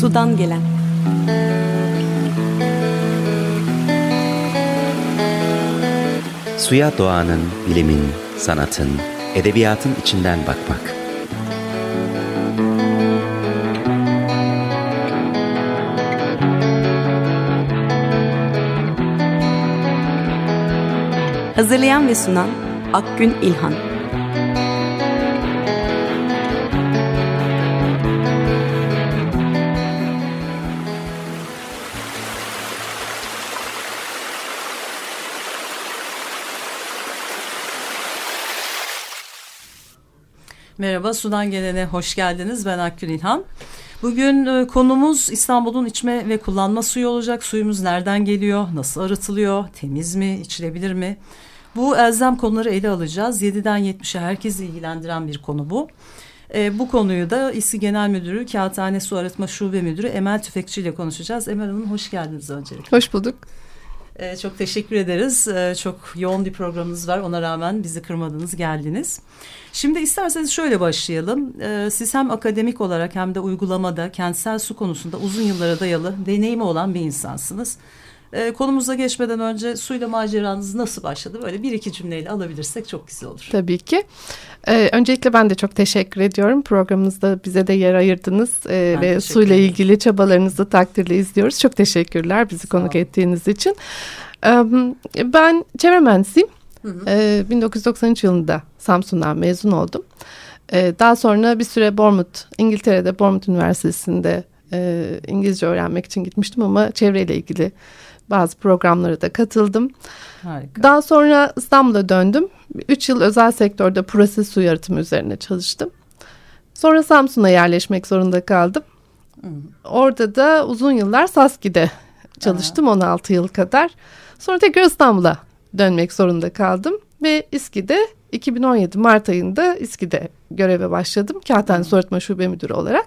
Sudan gelen Suya doğanın, bilimin, sanatın, edebiyatın içinden bakmak. Hazırlayan ve sunan Akgün İlhan Merhaba, Sudan Gelen'e hoş geldiniz. Ben Akgün İlhan. Bugün e, konumuz İstanbul'un içme ve kullanma suyu olacak. Suyumuz nereden geliyor, nasıl arıtılıyor, temiz mi, içilebilir mi? Bu elzem konuları ele alacağız. 7'den 70'e herkesi ilgilendiren bir konu bu. E, bu konuyu da İSİ Genel Müdürü, Kağıthane Su Arıtma Şube Müdürü Emel Tüfekçi ile konuşacağız. Emel Hanım hoş geldiniz öncelikle. Hoş bulduk. E, çok teşekkür ederiz. E, çok yoğun bir programınız var. Ona rağmen bizi kırmadınız, geldiniz. Şimdi isterseniz şöyle başlayalım. E, siz hem akademik olarak hem de uygulamada kentsel su konusunda uzun yıllara dayalı deneyimi olan bir insansınız. E, konumuza geçmeden önce suyla maceranız nasıl başladı? Böyle bir iki cümleyle alabilirsek çok güzel olur. Tabii ki. Ee, öncelikle ben de çok teşekkür ediyorum. Programımızda bize de yer ayırdınız ee, ve suyla ilgili çabalarınızı takdirle izliyoruz. Çok teşekkürler bizi Sağ konuk olun. ettiğiniz için. Ee, ben çevre mühendisiyim. Hı hı. Ee, 1993 yılında Samsun'dan mezun oldum. Ee, daha sonra bir süre Bournemouth, İngiltere'de Bournemouth Üniversitesi'nde e, İngilizce öğrenmek için gitmiştim ama çevreyle ilgili bazı programlara da katıldım. Harika. Daha sonra İstanbul'a döndüm. Üç yıl özel sektörde proses su yaratımı üzerine çalıştım. Sonra Samsun'a yerleşmek zorunda kaldım. Hı. Orada da uzun yıllar Saski'de çalıştım Aha. 16 yıl kadar. Sonra tekrar İstanbul'a dönmek zorunda kaldım ve İSKİ'de 2017 Mart ayında İSKİ'de göreve başladım. Kağıthane Soğutma Şube Müdürü olarak.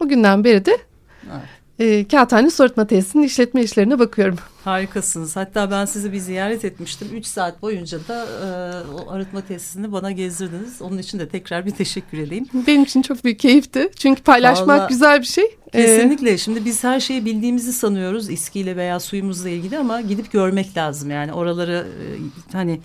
O günden beri de evet e, Kağıthane Soğutma Tesisinin işletme işlerine bakıyorum. Harikasınız. Hatta ben sizi bir ziyaret etmiştim. Üç saat boyunca da e, o arıtma tesisini bana gezdirdiniz. Onun için de tekrar bir teşekkür edeyim. Benim için çok büyük keyifti. Çünkü paylaşmak Vallahi, güzel bir şey. Ee, Kesinlikle. Şimdi biz her şeyi bildiğimizi sanıyoruz iskiyle veya suyumuzla ilgili ama gidip görmek lazım. Yani oraları e, hani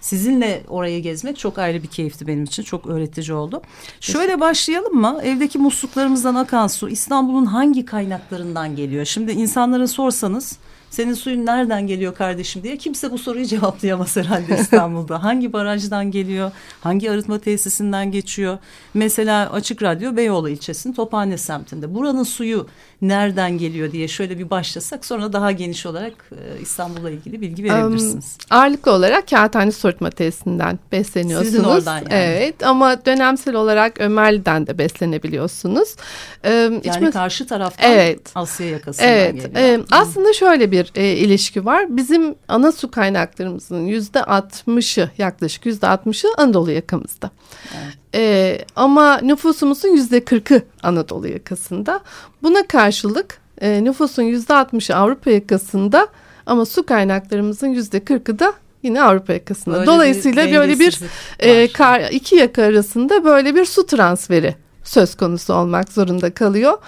sizinle orayı gezmek çok ayrı bir keyifti benim için. Çok öğretici oldu. Şöyle başlayalım mı? Evdeki musluklarımızdan akan su İstanbul'un hangi kaynaklarından geliyor? Şimdi insanlara sorsanız senin suyun nereden geliyor kardeşim diye kimse bu soruyu cevaplayamaz herhalde İstanbul'da. hangi barajdan geliyor? Hangi arıtma tesisinden geçiyor? Mesela Açık Radyo Beyoğlu ilçesinin Tophane semtinde. Buranın suyu nereden geliyor diye şöyle bir başlasak sonra daha geniş olarak e, İstanbul'la ilgili bilgi verebilirsiniz. Um, ağırlıklı olarak Kağıthane Soğutma Tesisinden besleniyorsunuz. Sizin oradan yani. Evet ama dönemsel olarak Ömerli'den de beslenebiliyorsunuz. Ee, yani içme... karşı taraftan evet. Asya yakasından evet. geliyor. Evet. Aslında şöyle bir e, ilişki var. Bizim ana su kaynaklarımızın yüzde altmışı yaklaşık yüzde altmışı Anadolu yakamızda. Evet. E, ama nüfusumuzun yüzde kırkı Anadolu yakasında. Buna karşılık e, nüfusun yüzde altmışı Avrupa yakasında ama su kaynaklarımızın yüzde kırkı da yine Avrupa yakasında. Böyle Dolayısıyla bir böyle bir e, kar, iki yaka arasında böyle bir su transferi söz konusu olmak zorunda kalıyor.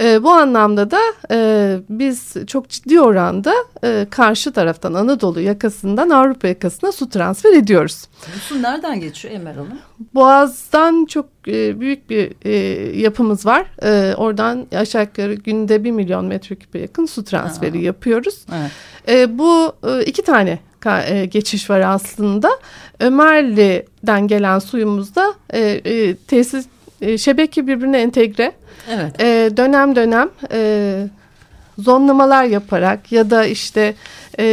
E, bu anlamda da e, biz çok ciddi oranda e, karşı taraftan Anadolu yakasından Avrupa yakasına su transfer ediyoruz. Su nereden geçiyor Emel Hanım? Boğaz'dan çok e, büyük bir e, yapımız var. E, oradan aşağı yukarı günde bir milyon metreküpe yakın su transferi Aa. yapıyoruz. Evet. E, bu e, iki tane e, geçiş var aslında. Ömerli'den gelen suyumuzda e, e, tesis e, şebeke birbirine entegre. Evet. E, dönem dönem e, zonlamalar yaparak ya da işte e,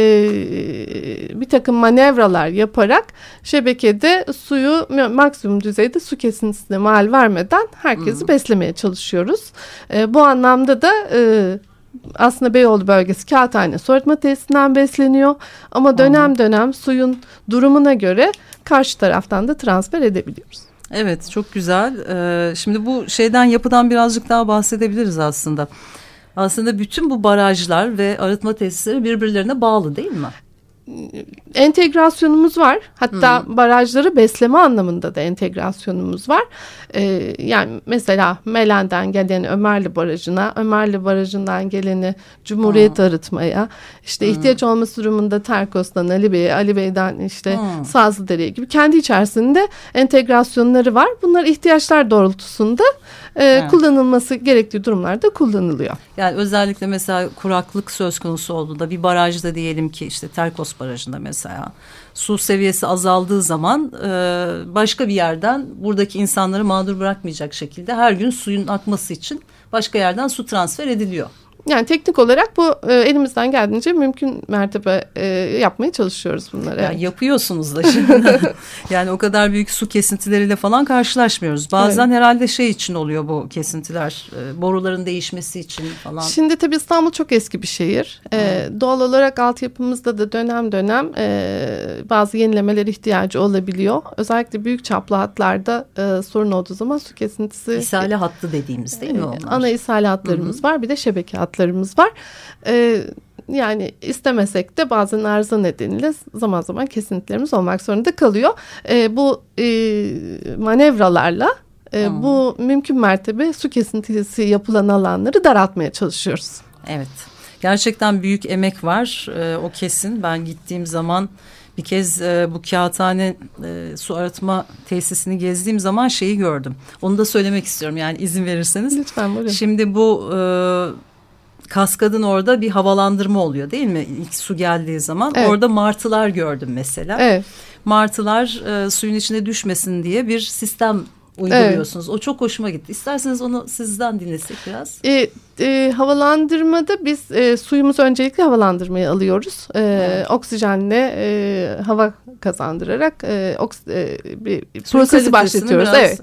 bir takım manevralar yaparak şebekede suyu maksimum düzeyde su kesintisine mal vermeden herkesi hmm. beslemeye çalışıyoruz. E, bu anlamda da e, aslında Beyoğlu bölgesi Kağıthane soğutma tesisinden besleniyor ama dönem dönem suyun durumuna göre karşı taraftan da transfer edebiliyoruz. Evet çok güzel. Ee, şimdi bu şeyden yapıdan birazcık daha bahsedebiliriz aslında. Aslında bütün bu barajlar ve arıtma tesisleri birbirlerine bağlı değil mi? Entegrasyonumuz var. Hatta hmm. barajları besleme anlamında da entegrasyonumuz var. Ee, yani mesela Melen'den gelen Ömerli Barajı'na, Ömerli Barajı'ndan geleni Cumhuriyet hmm. arıtmaya, işte hmm. ihtiyaç olması durumunda Terkos'tan Ali Bey'e, Ali Bey'den işte hmm. Sazlıdere'ye gibi kendi içerisinde entegrasyonları var. Bunlar ihtiyaçlar doğrultusunda e, evet. kullanılması gerektiği durumlarda kullanılıyor. Yani özellikle mesela kuraklık söz konusu olduğunda bir barajda diyelim ki işte Terkos Barajı'nda mesela su seviyesi azaldığı zaman e, başka bir yerden buradaki insanları mağdur bırakmayacak şekilde her gün suyun akması için başka yerden su transfer ediliyor. Yani teknik olarak bu e, elimizden geldiğince mümkün mertebe e, yapmaya çalışıyoruz bunları. Yani evet. Yapıyorsunuz da şimdi. yani o kadar büyük su kesintileriyle falan karşılaşmıyoruz. Bazen evet. herhalde şey için oluyor bu kesintiler. E, boruların değişmesi için falan. Şimdi tabii İstanbul çok eski bir şehir. E, doğal olarak altyapımızda da dönem dönem e, bazı yenilemeler ihtiyacı olabiliyor. Özellikle büyük çaplı hatlarda e, sorun olduğu zaman su kesintisi. İsale hattı dediğimiz değil mi e, onlar? Ana isale hatlarımız Hı -hı. var bir de şebeke hattı fırsatlarımız var. E, yani istemesek de bazen arıza nedeniyle zaman zaman kesintilerimiz olmak zorunda kalıyor. E, bu e, manevralarla e, hmm. bu mümkün mertebe su kesintisi yapılan alanları daraltmaya çalışıyoruz. Evet. Gerçekten büyük emek var. E, o kesin. Ben gittiğim zaman bir kez e, bu kağıthane e, su arıtma tesisini gezdiğim zaman şeyi gördüm. Onu da söylemek istiyorum yani izin verirseniz. Lütfen buyurun. Şimdi bu e, kaskadın orada bir havalandırma oluyor değil mi? İlk su geldiği zaman evet. orada martılar gördüm mesela. Evet. Martılar e, suyun içine düşmesin diye bir sistem uyguluyorsunuz. Evet. O çok hoşuma gitti. İsterseniz onu sizden dinlesek biraz. E, e, havalandırmada biz e, suyumuzu öncelikle havalandırmaya alıyoruz. E, evet. Oksijenle e, hava kazandırarak e, oks, e, bir prosesi başlatıyoruz. Biraz, evet.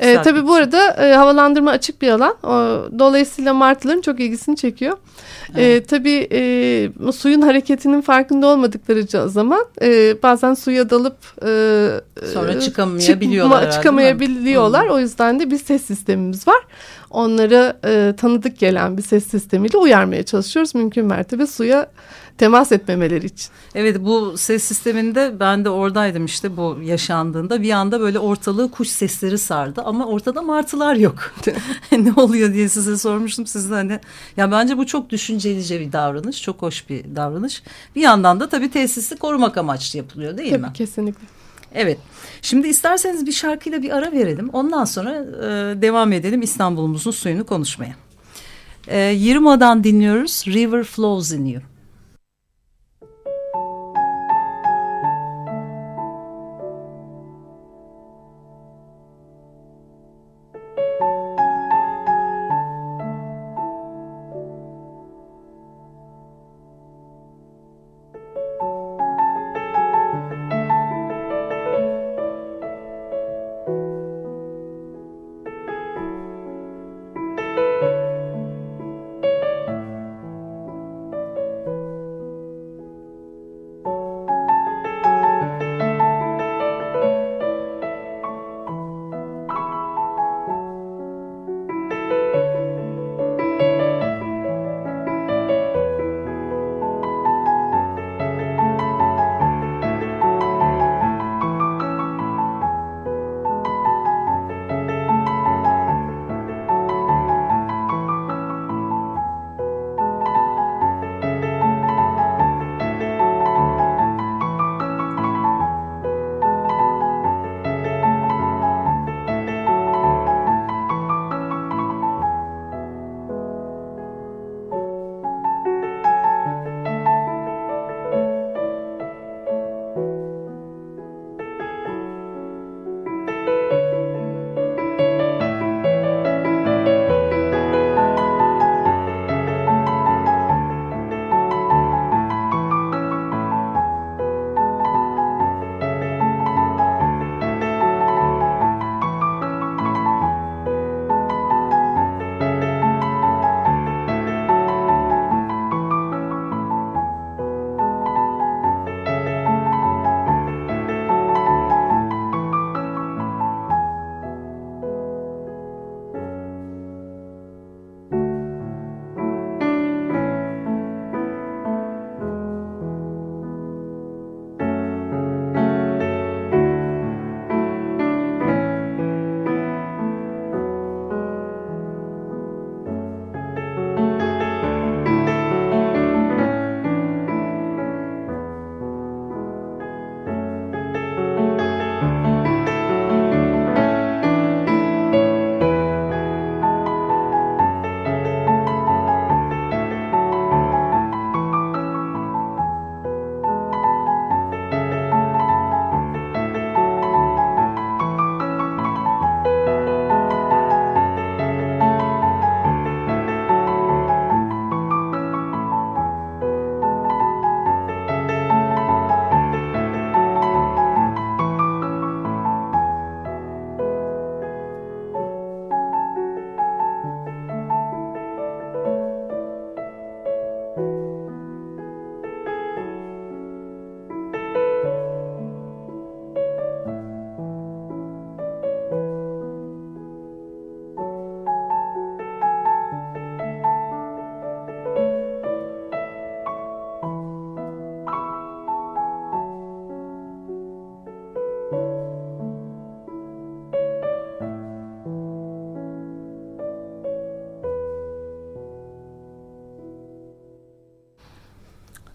evet e, tabii bu arada e, havalandırma açık bir alan. O, dolayısıyla martıların çok ilgisini çekiyor. E, evet. E, tabii e, suyun hareketinin farkında olmadıkları zaman e, bazen suya dalıp e, sonra çıkamayabiliyorlar. Çıkma, çıkamayabiliyorlar. O yüzden de bir ses sistemimiz var onları e, tanıdık gelen bir ses sistemiyle uyarmaya çalışıyoruz. Mümkün mertebe suya temas etmemeleri için. Evet bu ses sisteminde ben de oradaydım işte bu yaşandığında bir anda böyle ortalığı kuş sesleri sardı ama ortada martılar yok. ne oluyor diye size sormuştum siz de hani ya bence bu çok düşüncelice bir davranış çok hoş bir davranış. Bir yandan da tabii tesisi korumak amaçlı yapılıyor değil tabii, mi? Kesinlikle. Evet. Şimdi isterseniz bir şarkıyla bir ara verelim. Ondan sonra e, devam edelim İstanbul'umuzun suyunu konuşmaya. E, Yirma'dan dinliyoruz. River Flows in You.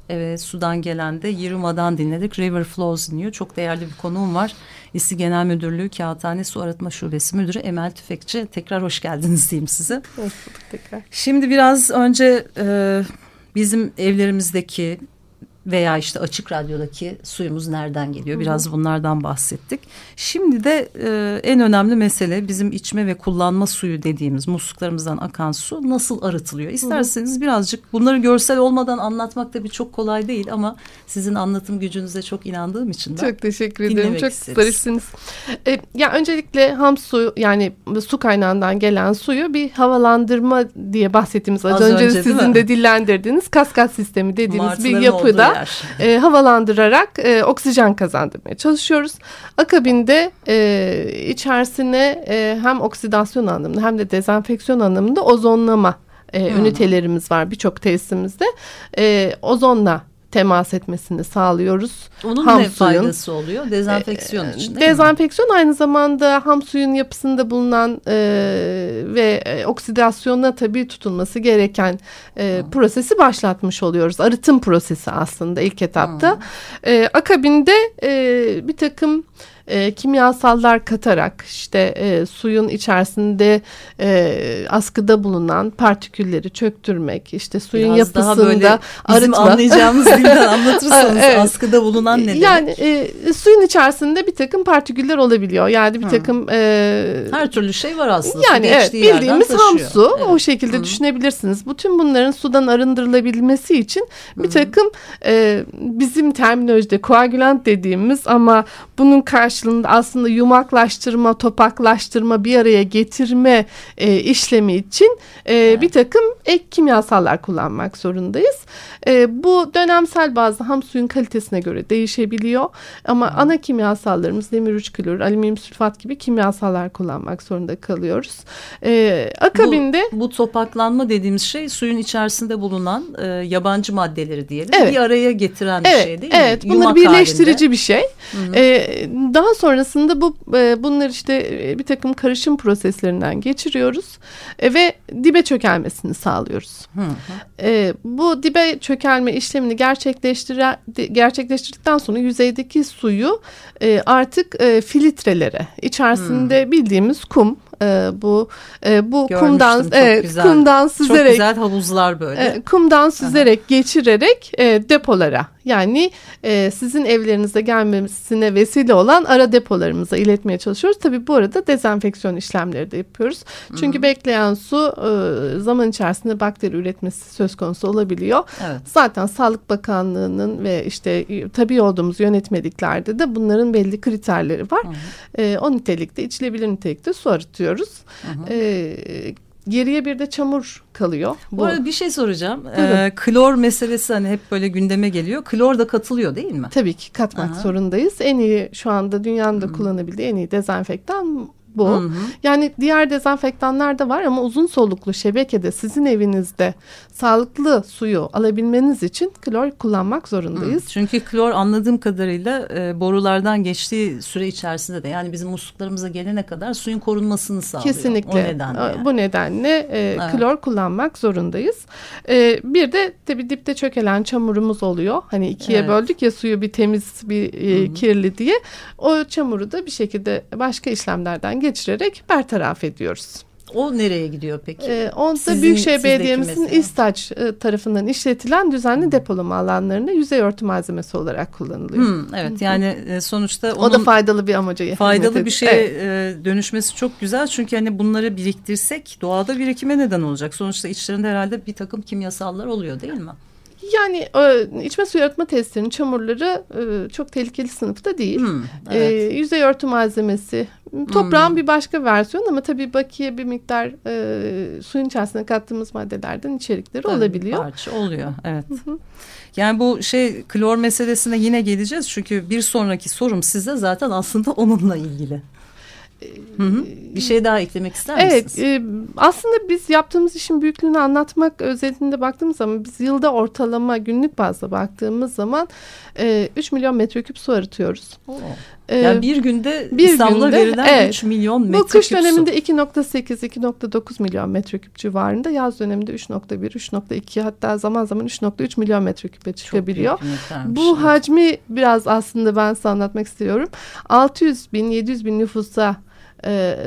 Evet sudan gelen de Yiruma'dan dinledik. River Flows dinliyor. Çok değerli bir konuğum var. İSİ Genel Müdürlüğü Kağıthane Su Arıtma Şubesi Müdürü Emel Tüfekçi. Tekrar hoş geldiniz diyeyim size. Hoş bulduk tekrar. Şimdi biraz önce e, bizim evlerimizdeki veya işte açık radyodaki suyumuz nereden geliyor? Biraz bunlardan bahsettik. Şimdi de e, en önemli mesele bizim içme ve kullanma suyu dediğimiz musluklarımızdan akan su nasıl arıtılıyor? İsterseniz birazcık bunları görsel olmadan anlatmak da bir çok kolay değil ama sizin anlatım gücünüze çok inandığım için de Çok teşekkür ederim. Çok zarifsiniz. E, ya öncelikle ham su yani su kaynağından gelen suyu bir havalandırma diye bahsettiğimiz az, Az önce, önce, sizin de dillendirdiğiniz kaskat sistemi dediğimiz Martıların bir yapıda e, havalandırarak e, oksijen kazandırmaya çalışıyoruz. Akabinde e, içerisine e, hem oksidasyon anlamında hem de dezenfeksiyon anlamında ozonlama e, ünitelerimiz var birçok tesisimizde. E, ozonla temas etmesini sağlıyoruz. Onun ham ne suyun. faydası oluyor? Dezenfeksiyon için değil mi? Dezenfeksiyon aynı zamanda ham suyun yapısında bulunan e, ve e, oksidasyona tabi tutulması gereken e, prosesi başlatmış oluyoruz. Arıtım prosesi aslında ilk etapta. E, akabinde e, bir takım e, kimyasallar katarak işte e, suyun içerisinde e, askıda bulunan partikülleri çöktürmek, işte suyun Biraz daha yapısında böyle bizim arıtma. anlayacağımız dilden anlatırsanız Evet. askıda bulunan ne demek? Yani e, suyun içerisinde bir takım partiküller olabiliyor. Yani bir takım e, Her türlü şey var aslında. yani evet bildiğimiz ham su Evet. o şekilde düşünebilirsiniz. Bütün bunların sudan arındırılabilmesi için bir takım e, bizim terminolojide koagülant dediğimiz ama bunun karşılığında aslında yumaklaştırma, topaklaştırma, bir araya getirme e, işlemi için e, bir takım ek kimyasallar kullanmak zorundayız. E, bu dönemsel bazı ham suyun kalitesine göre değişebiliyor ama ana kimyasallarımız demir 3 klor, alüminyum sülfat gibi kimyasallar kullanmak zorunda kalıyoruz. E, akabinde Bu, bu topaklanma dediğimiz şey suyun içerisinde bulunan e, yabancı maddeleri diyelim Evet. bir araya getiren bir evet, şey değil mi? evet, bunları Yumak birleştirici halinde. bir şey. E, daha sonrasında bu e, bunlar işte e, bir takım karışım proseslerinden geçiriyoruz e, ve dibe çökelmesini sağlıyoruz. Hı hı. E, bu dibe çökelme işlemini gerçekleştire, gerçekleştirdikten sonra yüzeydeki suyu e, artık e, filtrelere içerisinde bildiğimiz kum e, bu e, bu Görmüştüm, kumdan çok evet, güzel. kumdan Çok süzerek güzel havuzlar böyle. e, kumdan süzerek geçirerek e, depolara yani e, sizin evlerinize gelmesine vesile olan ara depolarımıza iletmeye çalışıyoruz. Tabii bu arada dezenfeksiyon işlemleri de yapıyoruz. Çünkü bekleyen su e, zaman içerisinde bakteri üretmesi söz konusu olabiliyor. Evet. Zaten Sağlık Bakanlığı'nın ve işte e, tabii olduğumuz yönetmeliklerde de bunların belli kriterleri var. E, o nitelikte içilebilir nitelikte su arıtıyoruz. E, geriye bir de çamur kalıyor. Bu arada bir şey soracağım. Ee, klor meselesi hani hep böyle gündeme geliyor. Klor da katılıyor değil mi? Tabii ki katmak Aha. zorundayız. En iyi şu anda dünyanın da kullanabildiği en iyi dezenfektan bu. Hı hı. Yani diğer dezenfektanlar da var ama uzun soluklu şebekede sizin evinizde sağlıklı suyu alabilmeniz için klor kullanmak zorundayız. Çünkü klor anladığım kadarıyla e, borulardan geçtiği süre içerisinde de yani bizim musluklarımıza gelene kadar suyun korunmasını sağlıyor. Kesinlikle. O nedenle. yani. Bu nedenle e, Evet. klor kullanmak zorundayız. E, bir de tabii dipte çökelen çamurumuz oluyor. Hani ikiye Evet. böldük ya suyu bir temiz bir e, kirli diye. O çamuru da bir şekilde başka işlemlerden geçirerek bertaraf ediyoruz. O nereye gidiyor peki? Ee, onda Sizin- Büyükşehir Belediye'mizin. İstaç e, tarafından işletilen düzenli depolama alanlarında yüzey örtü malzemesi olarak kullanılıyor. Hmm, evet yani e, sonuçta O da onun faydalı bir amaca faydalı bir şeye Evet. e, dönüşmesi çok güzel. Çünkü hani bunları biriktirsek doğada birikime neden olacak. Sonuçta içlerinde herhalde bir takım kimyasallar oluyor değil mi? Yani içme suyu arıtma testlerinin çamurları çok tehlikeli sınıfta değil. Hmm, evet. Yüzey örtü malzemesi toprağın bir başka versiyonu ama tabii bakiye bir miktar e, suyun içerisine kattığımız maddelerden içerikleri Tabii, olabiliyor. Parça oluyor evet. Yani bu şey klor meselesine yine geleceğiz. Çünkü bir sonraki sorum size zaten aslında onunla ilgili. Hı hı. bir şey daha eklemek ister misiniz? Evet e, aslında biz yaptığımız işin büyüklüğünü anlatmak özelinde baktığımız zaman biz yılda ortalama günlük bazda baktığımız zaman e, 3 milyon metreküp su arıtıyoruz. Oo. Yani bir günde bir İstanbul'a günde, verilen evet, 3 milyon metreküp Bu kış döneminde 2.8-2.9 milyon metreküp civarında yaz döneminde 3.1-3.2 hatta zaman zaman 3.3 milyon metreküpe çıkabiliyor. Bu evet. hacmi biraz aslında ben size anlatmak istiyorum. 600 bin 700 bin nüfusa e,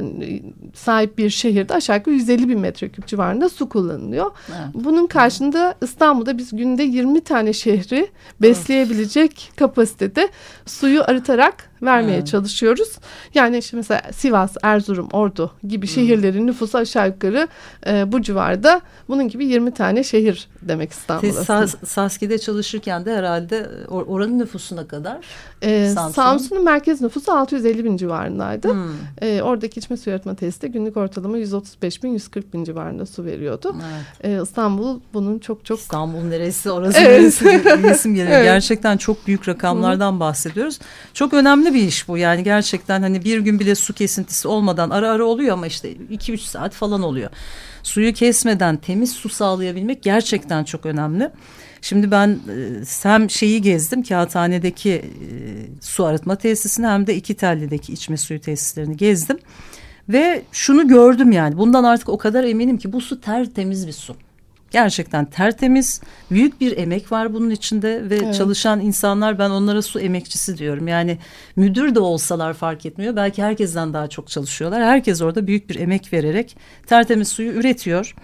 sahip bir şehirde aşağı yukarı 150 bin metreküp civarında su kullanılıyor. Evet. Bunun karşında İstanbul'da biz günde 20 tane şehri besleyebilecek evet. kapasitede suyu arıtarak vermeye evet. çalışıyoruz. Yani işte mesela Sivas, Erzurum, Ordu gibi şehirlerin nüfusu aşağı yukarı e, bu civarda. Bunun gibi 20 tane şehir demek İstanbul'da. Siz Sas Saski'de çalışırken de herhalde or oranın nüfusuna kadar e, Samsun'un Samsun merkez nüfusu 650 bin civarındaydı. Hmm. E, oradaki içme suyu arıtma tesiste günlük ortalama 135 bin 140 bin civarında su veriyordu. Evet. E, İstanbul bunun çok çok... İstanbul neresi orası evet. neresi resim geliyor. evet. Gerçekten çok büyük rakamlardan hmm. bahsediyoruz. Çok önemli bir iş bu yani gerçekten hani bir gün bile su kesintisi olmadan ara ara oluyor ama işte 2-3 saat falan oluyor. Suyu kesmeden temiz su sağlayabilmek gerçekten çok önemli. Şimdi ben e, hem şeyi gezdim kağıthanedeki e, su arıtma tesisini hem de iki tellideki içme suyu tesislerini gezdim. Ve şunu gördüm yani bundan artık o kadar eminim ki bu su tertemiz bir su. Gerçekten tertemiz, büyük bir emek var bunun içinde ve evet. çalışan insanlar ben onlara su emekçisi diyorum. Yani müdür de olsalar fark etmiyor. Belki herkesten daha çok çalışıyorlar. Herkes orada büyük bir emek vererek tertemiz suyu üretiyor.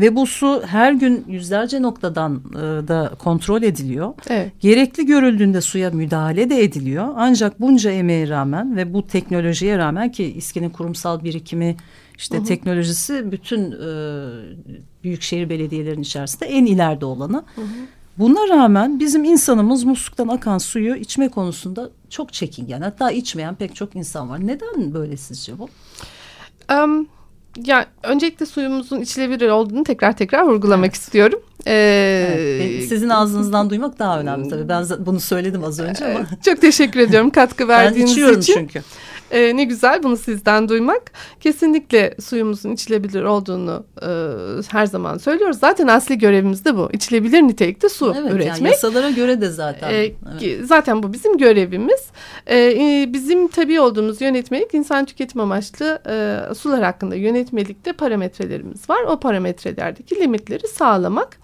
Ve bu su her gün yüzlerce noktadan e, da kontrol ediliyor. Evet. Gerekli görüldüğünde suya müdahale de ediliyor. Ancak bunca emeğe rağmen ve bu teknolojiye rağmen ki İSKİ'nin kurumsal birikimi işte hı hı. teknolojisi bütün e, büyükşehir belediyelerinin içerisinde en ileride olanı. Hı hı. Buna rağmen bizim insanımız musluktan akan suyu içme konusunda çok çekingen. Hatta içmeyen pek çok insan var. Neden böyle sizce bu? Um, ya öncelikle suyumuzun içilebilir olduğunu tekrar tekrar vurgulamak evet. istiyorum. Ee, evet, sizin ağzınızdan duymak daha önemli tabii. Ben bunu söyledim az önce ama. Çok teşekkür ediyorum katkı verdiğiniz için. Ben içiyorum için. çünkü. E, ne güzel bunu sizden duymak. Kesinlikle suyumuzun içilebilir olduğunu e, her zaman söylüyoruz. Zaten asli görevimiz de bu. İçilebilir nitelikte su evet, üretmek. Yani yasalara göre de zaten. E, evet. Zaten bu bizim görevimiz. E, e, bizim tabii olduğumuz yönetmelik insan tüketim amaçlı e, sular hakkında yönetmelikte parametrelerimiz var. O parametrelerdeki limitleri sağlamak.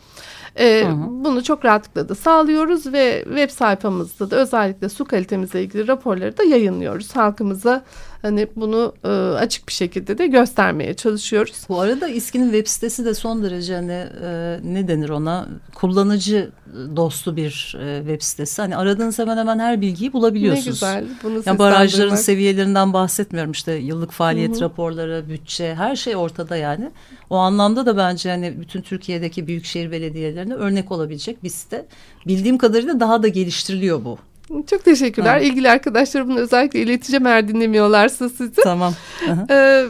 E, hı hı. Bunu çok rahatlıkla da sağlıyoruz ve web sayfamızda da özellikle su kalitemizle ilgili raporları da yayınlıyoruz. Halkımıza hani bunu e, açık bir şekilde de göstermeye çalışıyoruz. Bu arada İSKİ'nin web sitesi de son derece hani e, ne denir ona kullanıcı dostu bir e, web sitesi. Hani aradığınız hemen hemen her bilgiyi bulabiliyorsunuz. Ne güzel. Bunu yani barajların seviyelerinden bahsetmiyorum işte yıllık faaliyet Hı -hı. raporları, bütçe her şey ortada yani. O anlamda da bence hani bütün Türkiye'deki büyükşehir belediyelerine örnek olabilecek bir site. Bildiğim kadarıyla daha da geliştiriliyor bu. Çok teşekkürler. Ha. İlgili arkadaşlar bunu özellikle ileteceğim eğer dinlemiyorlarsa sizi. Tamam. Ee,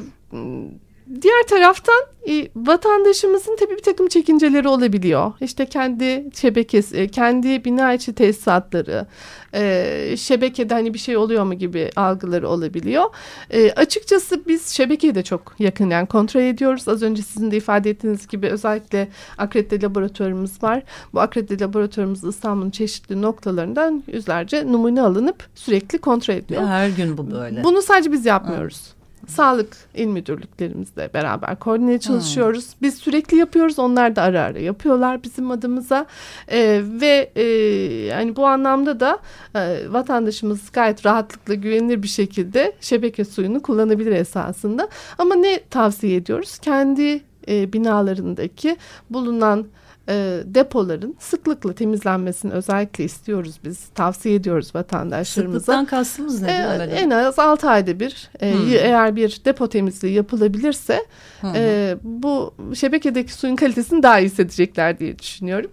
diğer taraftan e, vatandaşımızın tabii bir takım çekinceleri olabiliyor. İşte kendi şebekesi, e, kendi bina içi tesisatları, e, şebekede hani bir şey oluyor mu gibi algıları olabiliyor. E, açıkçası biz şebekeyi de çok yakından kontrol ediyoruz. Az önce sizin de ifade ettiğiniz gibi özellikle akredite laboratuvarımız var. Bu akredite laboratuvarımız İstanbul'un çeşitli noktalarından yüzlerce numune alınıp sürekli kontrol ediliyor. Her gün bu böyle. Bunu sadece biz yapmıyoruz. Hı. Sağlık il müdürlüklerimizle beraber koordine çalışıyoruz. Hmm. Biz sürekli yapıyoruz. Onlar da ara ara yapıyorlar bizim adımıza. Ee, ve e, yani bu anlamda da e, vatandaşımız gayet rahatlıkla güvenilir bir şekilde şebeke suyunu kullanabilir esasında. Ama ne tavsiye ediyoruz? Kendi e, binalarındaki bulunan e, depoların sıklıkla temizlenmesini özellikle istiyoruz biz. Tavsiye ediyoruz vatandaşlarımıza. Sıklıktan kastımız ne? E, en az 6 ayda bir e, hmm. eğer bir depo temizliği yapılabilirse hmm. e, bu şebekedeki suyun kalitesini daha iyi hissedecekler diye düşünüyorum.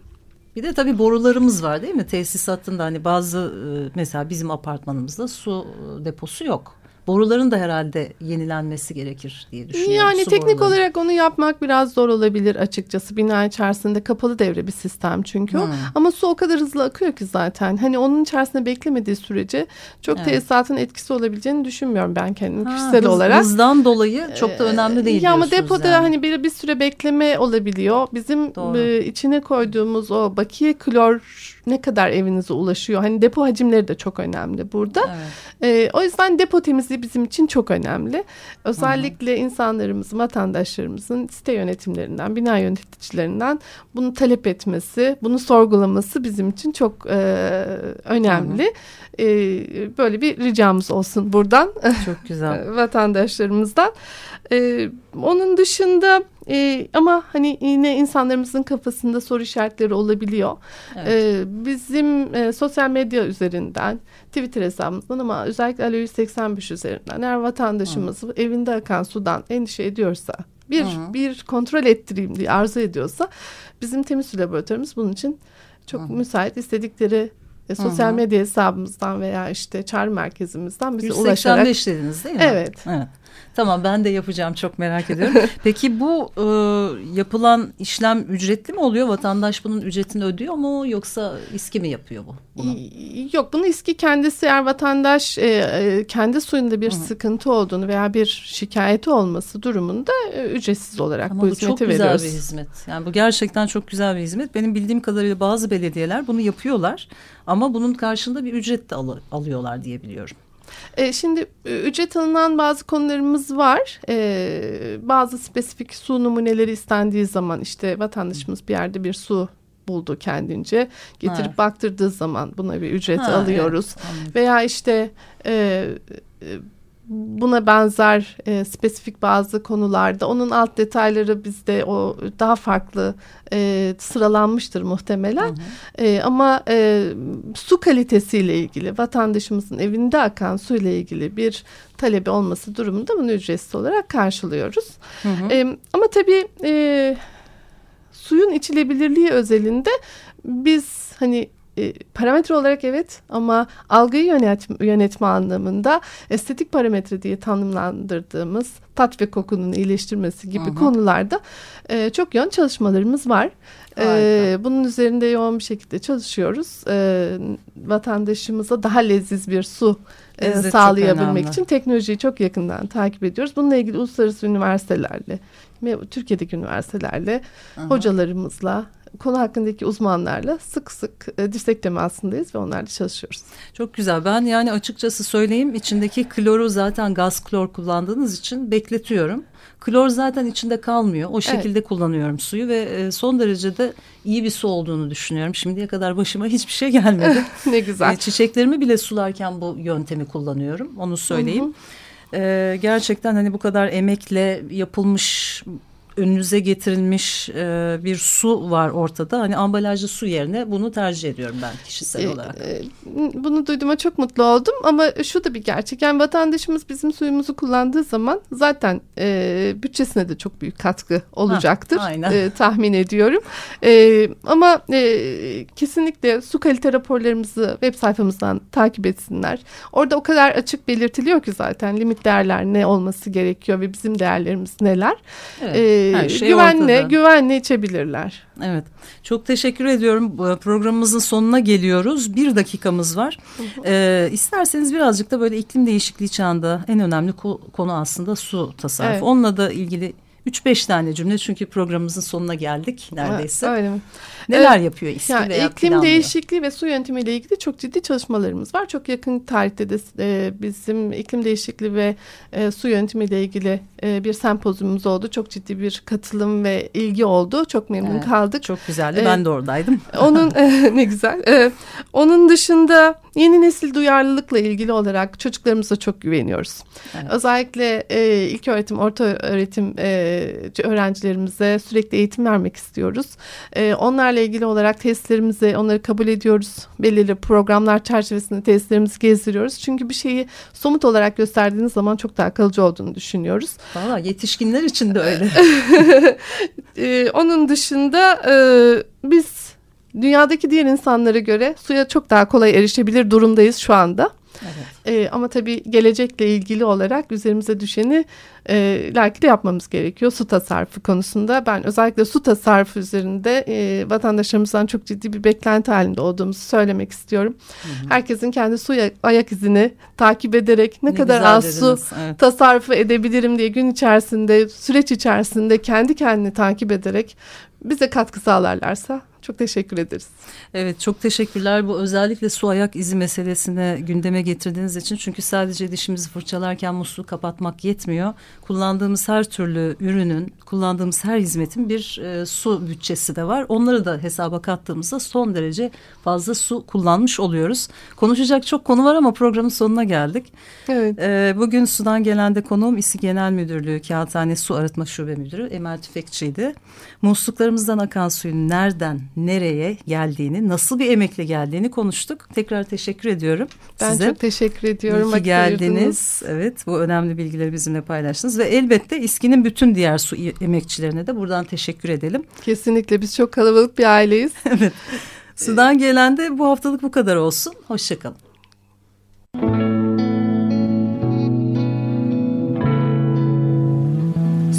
Bir de tabii borularımız var değil mi? Tesisatında hani bazı e, mesela bizim apartmanımızda su deposu yok. Boruların da herhalde yenilenmesi gerekir diye düşünüyorum. Yani Su teknik boruları. olarak onu yapmak biraz zor olabilir açıkçası. Bina içerisinde kapalı devre bir sistem çünkü. Hmm. Ama su o kadar hızlı akıyor ki zaten. Hani onun içerisinde beklemediği sürece çok Evet. tesisatın etkisi olabileceğini düşünmüyorum ben kendim Ha, kişisel hız- olarak. Hızdan dolayı çok da önemli değil Ya ama depoda yani. hani bir, bir süre bekleme olabiliyor. Bizim Doğru. e, içine koyduğumuz o bakiye klor ne kadar evinize ulaşıyor? Hani depo hacimleri de çok önemli burada. Evet. E, o yüzden depo temizliği bizim için çok önemli. Özellikle insanlarımızın, vatandaşlarımızın site yönetimlerinden, bina yöneticilerinden bunu talep etmesi, bunu sorgulaması bizim için çok e, önemli. E, böyle bir ricamız olsun buradan Çok güzel. vatandaşlarımızdan. E, onun dışında e, ama hani yine insanlarımızın kafasında soru işaretleri olabiliyor. Evet. E, bizim e, sosyal medya üzerinden, Twitter hesabımızdan ama özellikle Alo 185 üzerinden eğer vatandaşımız evinde akan sudan endişe ediyorsa, bir Hı. bir kontrol ettireyim diye arzu ediyorsa bizim temiz su laboratuvarımız bunun için çok Hı. müsait istedikleri e, sosyal Hı hı. medya hesabımızdan veya işte çağrı merkezimizden bize ulaşarak 185 dediniz değil mi? Evet. Evet. Tamam ben de yapacağım çok merak ediyorum. Peki bu e, yapılan işlem ücretli mi oluyor? Vatandaş bunun ücretini ödüyor mu yoksa İSKİ mi yapıyor bu? Bunu? Yok bunu İSKİ kendisi eğer vatandaş e, e, kendi suyunda bir Hı sıkıntı olduğunu veya bir şikayeti olması durumunda e, ücretsiz olarak Ama bu bu hizmeti çok güzel veriyoruz. bir hizmet. Yani bu gerçekten çok güzel bir hizmet. Benim bildiğim kadarıyla bazı belediyeler bunu yapıyorlar ama bunun karşında bir ücret de alı- alıyorlar diye biliyorum. E, şimdi e, ücret alınan bazı konularımız var. E, bazı spesifik su numuneleri istendiği zaman işte vatandaşımız bir yerde bir su buldu kendince getirip Evet. baktırdığı zaman buna bir ücret Ha, alıyoruz. evet, anladım. Veya işte e, buna benzer e, spesifik bazı konularda onun alt detayları bizde o daha farklı e, sıralanmıştır muhtemelen. Hı hı. E, ama e, su kalitesiyle ilgili vatandaşımızın evinde akan suyla ilgili bir talebi olması durumunda bunu ücretsiz olarak karşılıyoruz. Hı hı. E, ama tabii e, suyun içilebilirliği özelinde biz hani e, parametre olarak evet ama algıyı yönet, yönetme anlamında estetik parametre diye tanımlandırdığımız tat ve kokunun iyileştirmesi gibi hı. konularda e, çok yoğun çalışmalarımız var. E, bunun üzerinde yoğun bir şekilde çalışıyoruz. E, vatandaşımıza daha leziz bir su e, Lezzet sağlayabilmek için teknolojiyi çok yakından takip ediyoruz. Bununla ilgili uluslararası üniversitelerle ve Türkiye'deki üniversitelerle hı. hocalarımızla konu hakkındaki uzmanlarla sık sık e, dirsek temasındayız ve onlarla çalışıyoruz. Çok güzel. Ben yani açıkçası söyleyeyim içindeki kloru zaten gaz klor kullandığınız için bekletiyorum. Klor zaten içinde kalmıyor. O şekilde kullanıyorum suyu ve e, son derece de iyi bir su olduğunu düşünüyorum. Şimdiye kadar başıma hiçbir şey gelmedi. ne güzel. E, Çiçeklerimi bile sularken bu yöntemi kullanıyorum. Onu söyleyeyim. E, gerçekten hani bu kadar emekle yapılmış önünüze getirilmiş e, bir su var ortada. Hani ambalajlı su yerine bunu tercih ediyorum ben kişisel E, olarak. e, Bunu duyduğuma çok mutlu oldum ama şu da bir gerçek. Yani vatandaşımız bizim suyumuzu kullandığı zaman zaten e, bütçesine de çok büyük katkı olacaktır. aynen. E, tahmin ediyorum. E, ama e, kesinlikle su kalite raporlarımızı web sayfamızdan takip etsinler. Orada o kadar açık belirtiliyor ki zaten limit değerler ne olması gerekiyor ve bizim değerlerimiz neler. Evet, E, her şey güvenle ortada. güvenle içebilirler. Evet. Çok teşekkür ediyorum. Bu Programımızın sonuna geliyoruz. Bir dakikamız var. Ee, isterseniz birazcık da böyle iklim değişikliği çağında en önemli ko- konu aslında su tasarrufu. Evet. Onunla da ilgili 3-5 tane cümle çünkü programımızın sonuna geldik neredeyse. Öyle mi? Neler yapıyor İSKİ Yani veya iklim planlıyor? değişikliği ve su yönetimiyle ilgili çok ciddi çalışmalarımız var. Çok yakın tarihte de e, bizim iklim değişikliği ve e, su yönetimiyle ilgili e, bir sempozyumumuz oldu. Çok ciddi bir katılım ve ilgi oldu. Çok memnun Evet, kaldık. Çok güzeldi. Evet. Ben de oradaydım. Onun ne güzel. E, onun dışında yeni nesil duyarlılıkla ilgili olarak çocuklarımıza çok güveniyoruz. Evet. Özellikle e, ilk öğretim, orta öğretim e, öğrencilerimize sürekli eğitim vermek istiyoruz. E, onlarla ilgili olarak testlerimizi, onları kabul ediyoruz. Belirli programlar çerçevesinde testlerimizi gezdiriyoruz. Çünkü bir şeyi somut olarak gösterdiğiniz zaman çok daha kalıcı olduğunu düşünüyoruz. Valla yetişkinler için de öyle. E, onun dışında e, biz dünyadaki diğer insanlara göre suya çok daha kolay erişebilir durumdayız şu anda. Evet. E, ama tabii gelecekle ilgili olarak üzerimize düşeni e, layıklı yapmamız gerekiyor su tasarrufu konusunda. Ben özellikle su tasarrufu üzerinde e, vatandaşlarımızdan çok ciddi bir beklenti halinde olduğumuzu söylemek istiyorum. Hı hı. Herkesin kendi su ayak izini takip ederek ne, ne kadar az dediniz. su evet. tasarrufu edebilirim diye gün içerisinde süreç içerisinde kendi kendini takip ederek bize katkı sağlarlarsa çok teşekkür ederiz. Evet çok teşekkürler. Bu özellikle su ayak izi meselesine gündeme getirdiğiniz için. Çünkü sadece dişimizi fırçalarken musluğu kapatmak yetmiyor. Kullandığımız her türlü ürünün, kullandığımız her hizmetin bir e, su bütçesi de var. Onları da hesaba kattığımızda son derece fazla su kullanmış oluyoruz. Konuşacak çok konu var ama programın sonuna geldik. Evet. E, bugün sudan gelen de konuğum İSİ Genel Müdürlüğü Kağıthane Su Arıtma Şube Müdürü Emel Tüfekçi'ydi. Musluklarımızdan akan suyun nereden, nereye geldiğini, nasıl bir emekle geldiğini konuştuk. Tekrar teşekkür ediyorum ben size. Ben çok teşekkür ediyorum. İyi ki geldiniz. Evet bu önemli bilgileri bizimle paylaştınız. Ve elbette İSKİ'nin bütün diğer su emekçilerine de buradan teşekkür edelim. Kesinlikle biz çok kalabalık bir aileyiz. evet. Sudan gelen de bu haftalık bu kadar olsun. Hoşçakalın.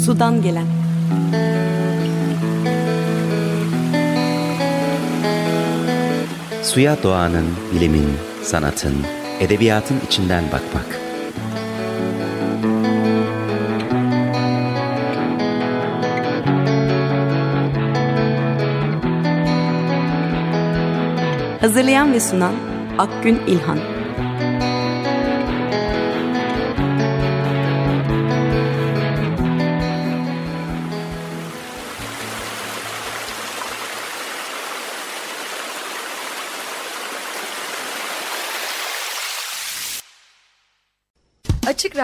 Sudan gelen Suya doğanın, bilimin, sanatın, edebiyatın içinden bakmak. Hazırlayan ve sunan Akgün İlhan